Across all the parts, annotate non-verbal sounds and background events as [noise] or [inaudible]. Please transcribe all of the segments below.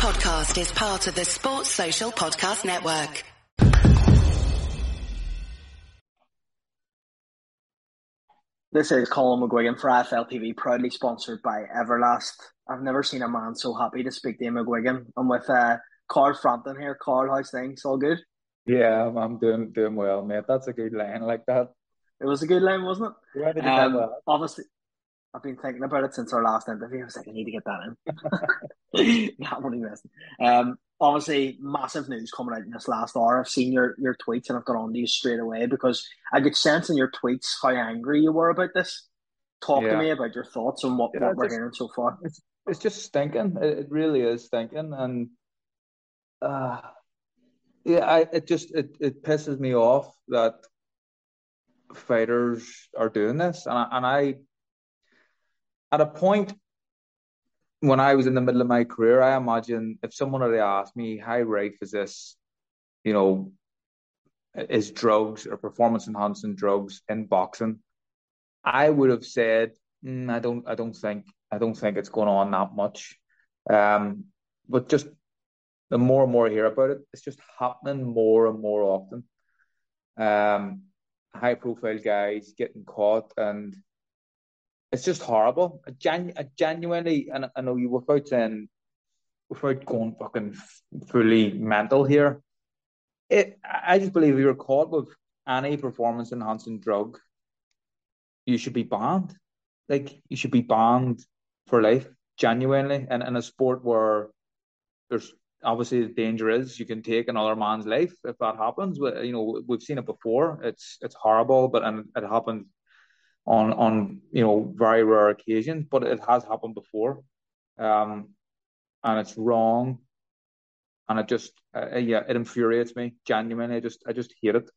podcast is part of the Sports Social Podcast Network. This is Colm McGuigan for IFL TV, proudly sponsored by Everlast. I've never seen a man so happy to speak to him, McGuigan. I'm with uh, Carl Frampton here. Carl, how's things? All good? Yeah, I'm doing doing well, mate. That's a good line like that. It was a good line, wasn't it? Where um, get? Obviously, I've been thinking about it since our last interview. I was like, I need to get that in. Not only messing. Um, obviously, massive news coming out in this last hour. I've seen your, your tweets and I've got on to you straight away because I could sense in your tweets how angry you were about this. Talk Yeah. to me about your thoughts on what, Yeah, what we're just- hearing so far. It's it's just stinking. It, it really is stinking, and uh, yeah, I it just it it pisses me off that fighters are doing this, and I, and I at a point when I was in the middle of my career, I imagine if someone had asked me, "How rife is this?" You know, is drugs or performance enhancing drugs in boxing? I would have said, "Mm, I don't, I don't think, I don't think it's going on that much. Um, but just the more and more I hear about it, it's just happening more and more often. Um, high profile guys getting caught, and it's just horrible. I, genu- I genuinely, and I know you without saying, um, without going fucking fully mental here, it. I just believe if you're caught with any performance enhancing drug, you should be banned. Like you should be banned for life, genuinely. And in a sport where there's obviously the danger is you can take another man's life if that happens. You know, we've seen it before. It's it's horrible, but and it happens on on you know very rare occasions, but it has happened before. Um, and it's wrong. And it just uh, yeah, it infuriates me genuinely. I just I just hate it.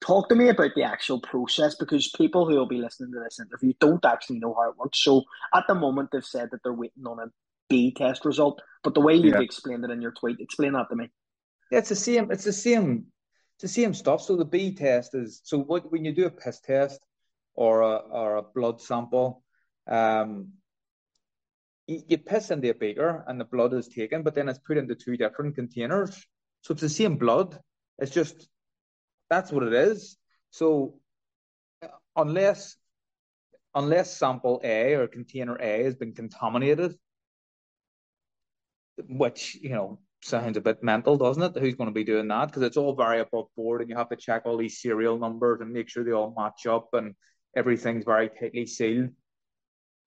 Talk to me about the actual process because people who will be listening to this interview don't actually know how it works. So at the moment, they've said that they're waiting on a B test result, but the way you've Yeah. explained it in your tweet, explain that to me. Yeah, it's the same. It's the same. It's the same stuff. So the B test is so what when you do a piss test or a or a blood sample, um, you, piss into a beaker and the blood is taken, but then it's put into two different containers. So it's the same blood. It's just that's what it is. So uh, unless unless sample A or container A has been contaminated, which you know sounds a bit mental, doesn't it? Who's going to be doing that? Because it's all very above board, and you have to check all these serial numbers and make sure they all match up, and everything's very tightly sealed.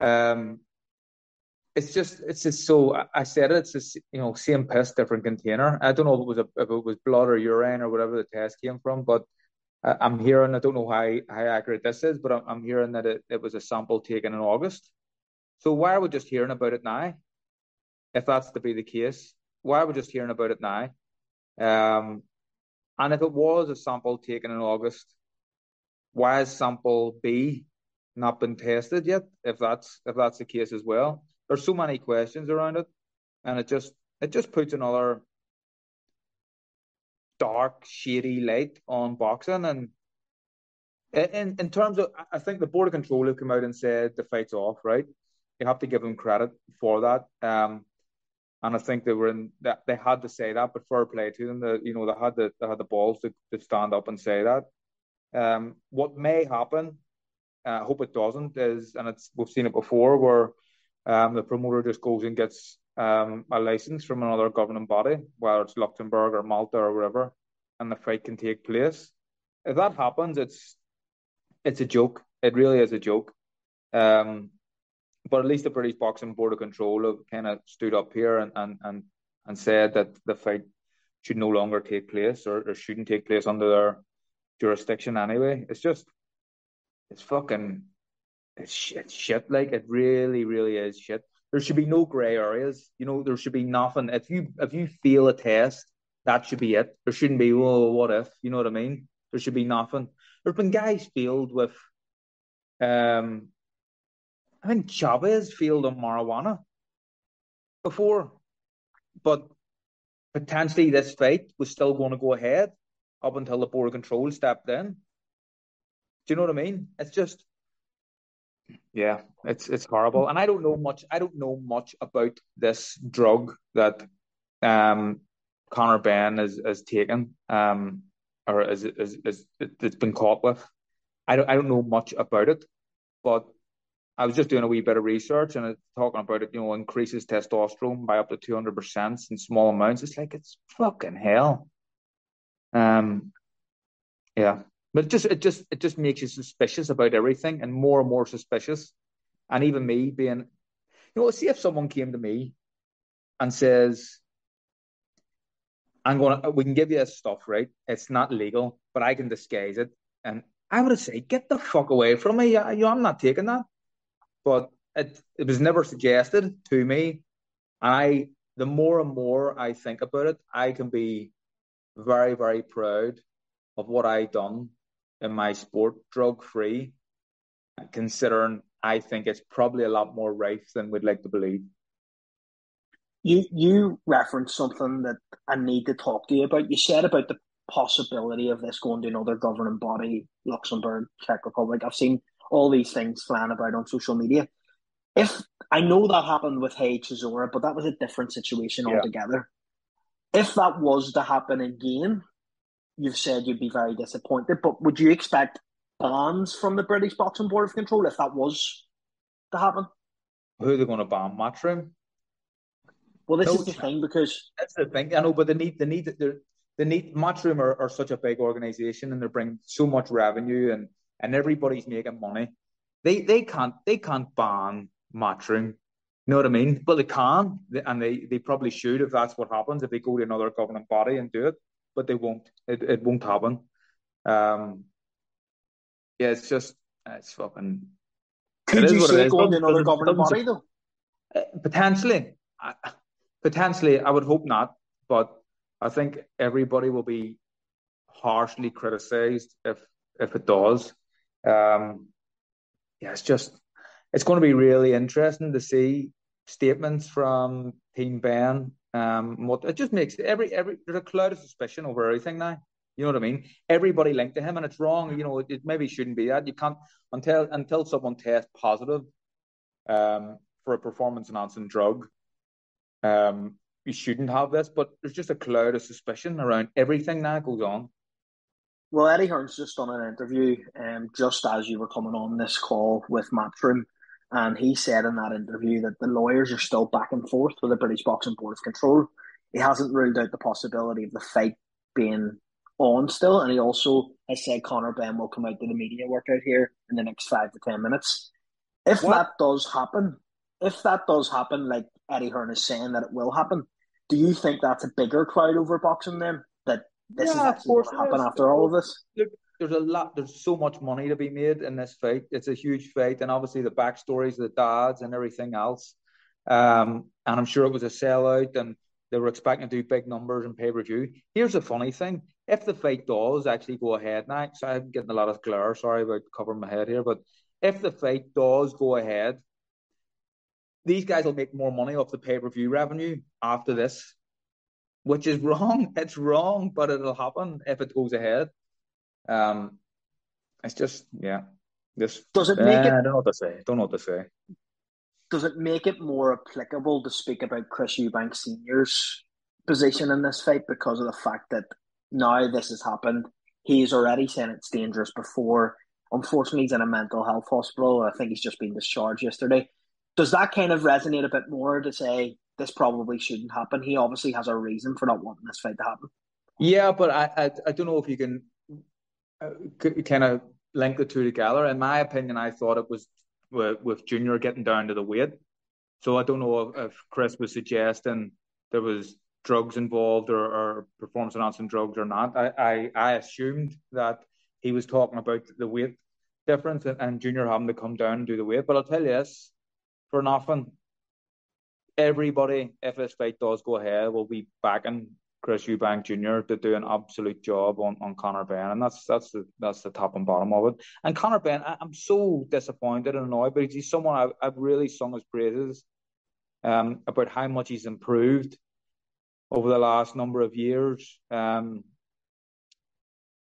Um, it's just it's just so I- said it, it's just you know same piss, different container. I don't know if it was a, if it was blood or urine or whatever the test came from, but I'm hearing I don't know how how accurate this is, but I'm, I'm hearing that it, it was a sample taken in August. So why are we just hearing about it now? If that's to be the case, why are we just hearing about it now? Um, and if it was a sample taken in August, why has sample B not been tested yet? If that's if that's the case as well, there's so many questions around it, and it just it just puts another dark, shady light on boxing. And in in terms of, I think the board of control have come out and said the fight's off. Right, you have to give them credit for that. Um, and I think they were in that they had to say that, but fair play to them. You know they had the they had the balls to, to stand up and say that. Um, what may happen, uh, I hope it doesn't, is and it's we've seen it before where um, the promoter just goes and gets um, a license from another governing body, whether it's Luxembourg or Malta or wherever, and the fight can take place. If that happens, it's it's a joke. It really is a joke. Um, but at least the British Boxing Board of Control have kind of stood up here and, and, and, and said that the fight should no longer take place or, or shouldn't take place under their jurisdiction anyway. It's just, it's fucking, it's shit, shit. Like it really, really is shit. There should be no grey areas. You know, there should be nothing. If you if you fail a test, that should be it. There shouldn't be, oh, what if? You know what I mean? There should be nothing. There's been guys failed with, um, I think Chavez failed on marijuana before, but potentially this fight was still going to go ahead up until the board of control stepped in. Do you know what I mean? It's just Yeah, it's it's horrible, and I don't know much. I don't know much about this drug that um Conor Benn is is taken um or is is is it's been caught with. I don't I don't know much about it, but I was just doing a wee bit of research and talking about it. You know, increases testosterone by up to two hundred percent in small amounts. It's like it's fucking hell. Um, yeah, but it just it just it just makes you suspicious about everything and more and more suspicious. And even me being, you know, see if someone came to me and says, "I'm gonna, we can give you this stuff, right? It's not legal, but I can disguise it," and I would say, "Get the fuck away from me! You know, I'm not taking that." But it it was never suggested to me. And I, the more and more I think about it, I can be very, very proud of what I've done in my sport drug free, considering I think it's probably a lot more rife than we'd like to believe. You you referenced something that I need to talk to you about. You said about the possibility of this going to another governing body, Luxembourg, Czech Republic. I've seen all these things flying about on social media. If I know that happened with Hey Chisora, but that was a different situation yeah. altogether. If that was to happen again, you've said you'd be very disappointed, but would you expect bans from the British Boxing Board of Control if that was to happen? Who are they going to ban? Matchroom? Well, this no, is the thing because that's the thing. I know, but they need they need they need Matchroom are, are such a big organization and they're bringing so much revenue and and everybody's making money. They they can't they can't ban Matchroom. You know what I mean? But they can, and they, they probably should if that's what happens if they go to another governing body and do it but they won't. It it won't happen. Um, yeah, it's just it's fucking. Could you see it going to another governing body though? Uh, potentially, potentially, I would hope not, but I think everybody will be harshly criticised if if it does. Um, yeah, it's just it's going to be really interesting to see statements from Team Benn. um, what it just makes every every there's a cloud of suspicion over everything now. You know what I mean? Everybody linked to him, and it's wrong. You know, it, it maybe shouldn't be that. You can't until until someone tests positive um, for a performance enhancing drug. Um, you shouldn't have this, but there's just a cloud of suspicion around everything that goes on. Well, Eddie Hearn's just done an interview, um, just as you were coming on this call with Matchroom, and he said in that interview that the lawyers are still back and forth with the British Boxing Board of Control. He hasn't ruled out the possibility of the fight being on still, and he also has said Conor Benn will come out to the media workout here in the next five to ten minutes. If what? that does happen, if that does happen, like Eddie Hearn is saying that it will happen, do you think that's a bigger crowd over boxing then? That this yeah, is actually going to happen after all of this? Look, there's a lot there's so much money to be made in this fight. It's a huge fight and obviously the backstories the dads and everything else. Um, and i'm sure it was a sellout and they were expecting to do big numbers and pay-per-view here's the funny thing. If the fight does actually go ahead now so i'm getting a lot of glare sorry about covering my head here but if the fight does go ahead these guys will make more money off the pay-per-view revenue after this which is [laughs] wrong. It's wrong but it'll happen if it goes ahead um, it's just yeah. Just does it make uh, it? I don't know what to say. Don't know what to say. Does it make it more applicable to speak about Chris Eubank Senior's position in this fight because of the fact that now this has happened? He's already saying it's dangerous before. Unfortunately, he's in a mental health hospital. I think he's just been discharged yesterday. Does that kind of resonate a bit more to say this probably shouldn't happen? He obviously has a reason for not wanting this fight to happen. Yeah, but I, I, I don't know if you can Uh, kind of link the two together. In my opinion, I thought it was with, with Junior getting down to the weight. So I don't know if, if Chris was suggesting there was drugs involved or, or performance enhancing drugs or not. I, I, I assumed that he was talking about the weight difference and, and Junior having to come down and do the weight. But I'll tell you this, for nothing, everybody, if this fight does go ahead, will be backing Chris Eubank Jr. to do an absolute job on, on Conor Benn, and that's that's the that's the top and bottom of it. And Conor Benn, I, am so disappointed and annoyed, but he's someone I've, I've really sung his praises um, about how much he's improved over the last number of years. Um,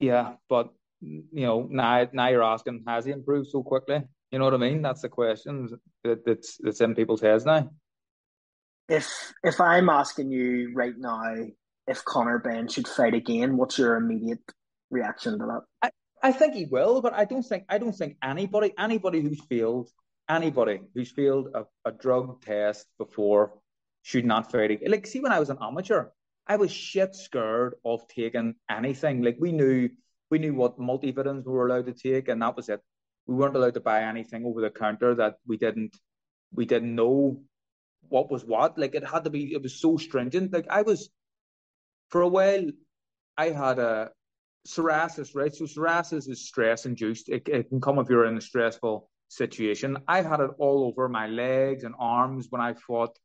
yeah, but you know now now you're asking, has he improved so quickly? You know what I mean? That's the question that, that's that's in people's heads now. If if I'm asking you right now if Conor Benn should fight again, what's your immediate reaction to that? I, I think he will, but I don't think I don't think anybody anybody who's failed anybody who's failed a, a drug test before should not fight again. Like, see, when I was an amateur, I was shit scared of taking anything. Like, we knew we knew what multivitamins we were allowed to take, and that was it. We weren't allowed to buy anything over the counter that we didn't we didn't know what was what. Like, it had to be. It was so stringent. Like, I was for a while. I had a psoriasis, right? So psoriasis is stress induced. It, it can come if you're in a stressful situation. I had it all over my legs and arms when I fought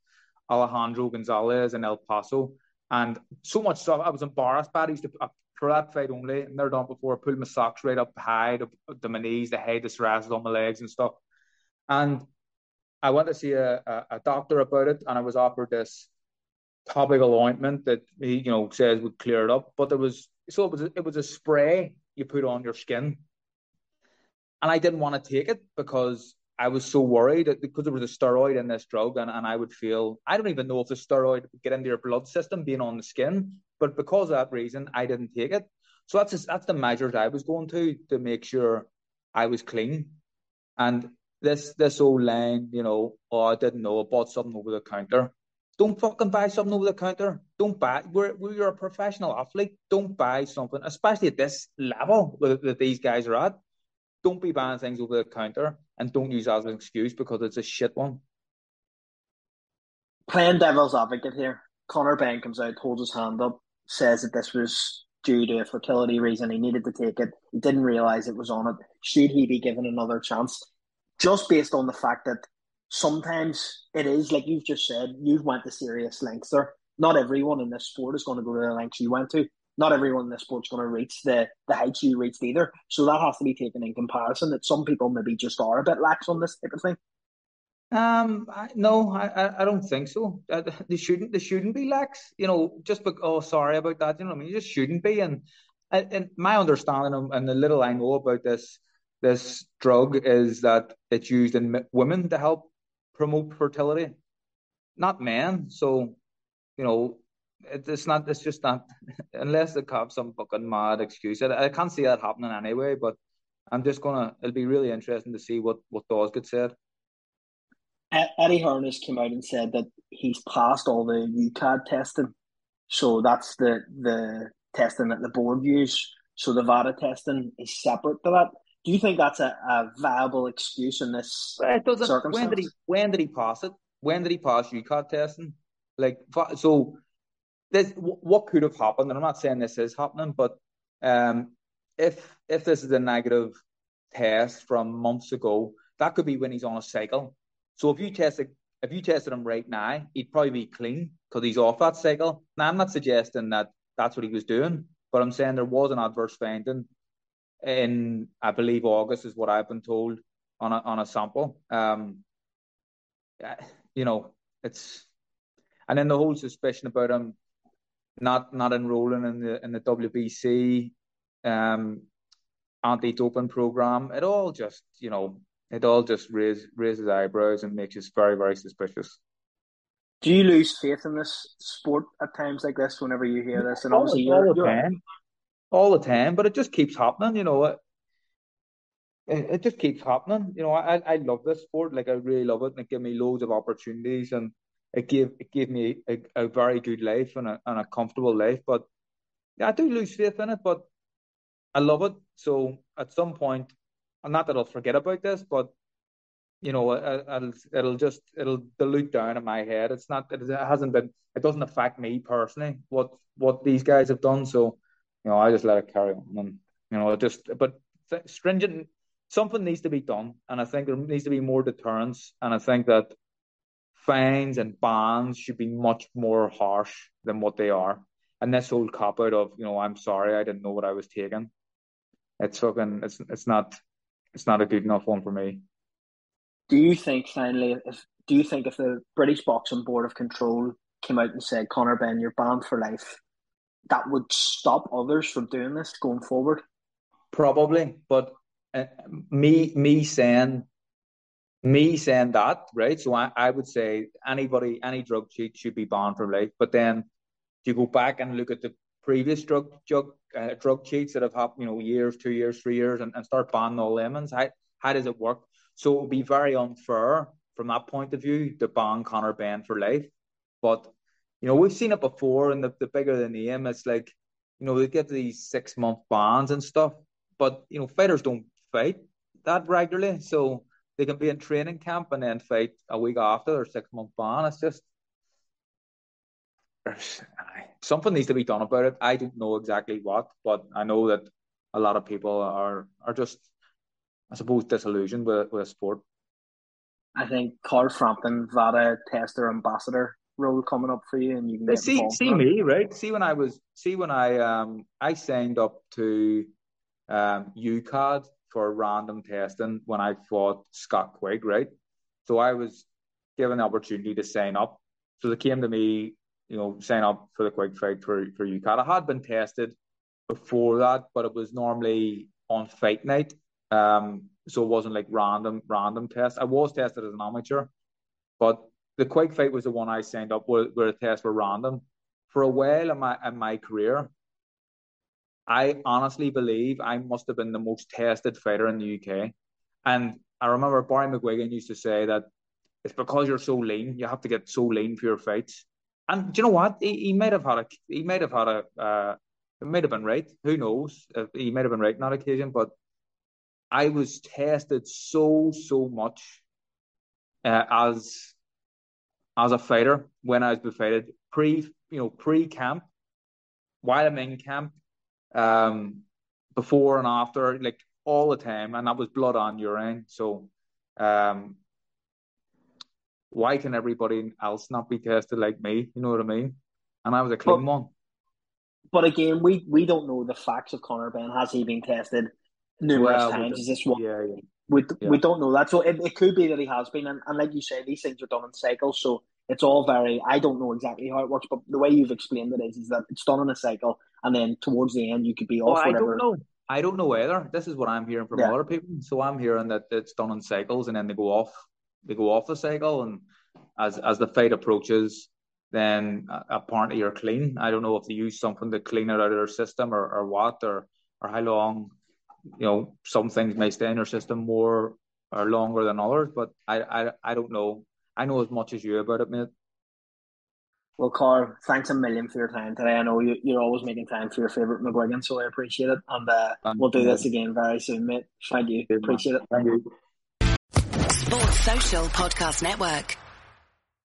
Alejandro Gonzalez in El Paso. And so much stuff, I was embarrassed by. I used to, uh, for that fight only, never done before, pull my socks right up high to, to my knees, the head, the psoriasis on my legs and stuff. And I went to see a, a, a doctor about it, and I was offered this topical ointment that he, you know, says would clear it up. But there was so it was it was a spray you put on your skin and I didn't want to take it because I was so worried that because there was a steroid in this drug, and, and I would feel I don't even know if the steroid would get into your blood system being on the skin, but because of that reason, I didn't take it. So that's just, that's the measures I was going to to make sure I was clean. And this this old line, you know, oh I didn't know, I bought something over the counter. Don't fucking buy something over the counter. Don't buy. We're we're a professional athlete. Don't buy something, especially at this level that these guys are at don't be buying things over the counter and don't use that as an excuse because it's a shit one. Playing devil's advocate here, Conor Benn comes out, holds his hand up, says that this was due to a fertility reason. He needed to take it. He didn't realize it was on it. Should he be given another chance? Just based on the fact that sometimes it is like you've just said, you've went to serious lengths there. Not everyone in this sport is going to go to the lengths you went to not everyone in the sport's going to reach the, the heights you reached either. So that has to be taken in comparison. That some people maybe just are a bit lax on this type of thing. Um, I, no, I, I don't think so. Uh, they shouldn't. They shouldn't be lax. You know, just be, oh, sorry about that. You know I mean? You just shouldn't be. And and my understanding and the little I know about this this drug is that it's used in women to help promote fertility, not men. So, you know, it's not. It's just not. [laughs] Unless they have some fucking mad excuse, I, I can't see that happening anyway. But I'm just gonna. It'll be really interesting to see what what get said. Eddie Hearn's came out and said that he's passed all the UKAD testing, so that's the the testing that the board use. So the VADA testing is separate to that. Do you think that's a, a viable excuse in this it doesn't, circumstance? When did he when did he pass it? When did he pass UKAD testing? Like so, this what could have happened, and I'm not saying this is happening, but um, if if this is a negative test from months ago, that could be when he's on a cycle. So if you tested if you tested him right now, he'd probably be clean because he's off that cycle. Now I'm not suggesting that that's what he was doing, but I'm saying there was an adverse finding in I believe August is what I've been told on a on a sample. Um, you know, it's and then the whole suspicion about him not not enrolling in the in the WBC um, anti-doping program. It all just you know it all just raises raises eyebrows and makes us very very suspicious. Do you lose faith in this sport at times like this? Whenever you hear this, and all, obviously all the time, all the time, but it just keeps happening. You know, it, it just keeps happening. You know, I I love this sport. Like I really love it, and it gives me loads of opportunities and it gave it gave me a, a very good life and a, and a comfortable life. But yeah, I do lose faith in it, but I love it. So at some point, not that I'll forget about this, but you know, it'll it'll just it'll dilute down in my head. It's not it hasn't been it doesn't affect me personally what what these guys have done. So you know, I just let it carry on, and you know, just but stringent something needs to be done, and I think there needs to be more deterrence, and I think that fines and bans should be much more harsh than what they are. And this whole cop out of, you know, I'm sorry, I didn't know what I was taking. It's fucking, it's it's not, it's not a good enough one for me. Do you think finally, if do you think if the British Boxing Board of Control came out and said, Conor Benn, you're banned for life, that would stop others from doing this going forward? Probably, but uh, me me saying me saying that, right? So I, I would say anybody, any drug cheat should be banned for life. But then you go back and look at the previous drug drug uh, drug cheats that have happened, you know, years, two years, three years, and, and start banning all lemons. How how does it work? So it would be very unfair from that point of view to ban Conor Benn for life. But you know, we've seen it before, and the, the bigger than the name, it's like you know they get these six month bans and stuff. But you know, fighters don't fight that regularly, so they can be in training camp and then fight a week after their six month ban. It's just something needs to be done about it. I don't know exactly what, but I know that a lot of people are are just, I suppose, disillusioned with with sport. I think Carl Frampton VADA tester ambassador role coming up for you, and you can see see me right. See when I was see when I um I signed up to um UKAD for random testing when I fought Scott Quigg, right? So I was given the opportunity to sign up. So they came to me you know, sign up for the Quigg fight for for UKAD. I had been tested before that, but it was normally on fight night. Um, so it wasn't like random random test. I was tested as an amateur, but the Quigg fight was the one I signed up where, where the tests were random. For a while in my in my career, I honestly believe I must have been the most tested fighter in the UK. And I remember Barry McGuigan used to say that it's because you're so lean, you have to get so lean for your fights. And do you know what? He, he might have had a he might have had a uh, it might have been right. Who knows? He might have been right on that occasion, but I was tested so so much uh, as as a fighter when I was befrighted pre you know pre camp, while I'm in camp, um, before and after, like all the time, and that was blood on urine. So, um, why can everybody else not be tested like me? You know what I mean? And I was a clean but, one. But again, we we don't know the facts of Conor Benn. Has he been tested numerous well, times? Is this one? Yeah, yeah. We, yeah. we don't know that. So it, it could be that he has been. And, and like you say, these things are done in cycles. So it's all very, I don't know exactly how it works, but the way you've explained it is, is that it's done in a cycle. And then towards the end, you could be off. Well, I don't know. I don't know either. This is what I'm hearing from yeah. other people. So I'm hearing that it's done in cycles and then they go off they go off the cycle, and as as the fight approaches, then apparently you're clean. I don't know if they use something to clean it out of their system or, or what or or how long. You know, some things may stay in your system more or longer than others, but I I I don't know. I know as much as you about it, mate. Well, Carl, thanks a million for your time today. I know you, you're always making time for your favourite McGuigan, so I appreciate it. And uh, we'll do this again very soon, mate. Thank you. Appreciate it. Thank you. Sports Social Podcast Network.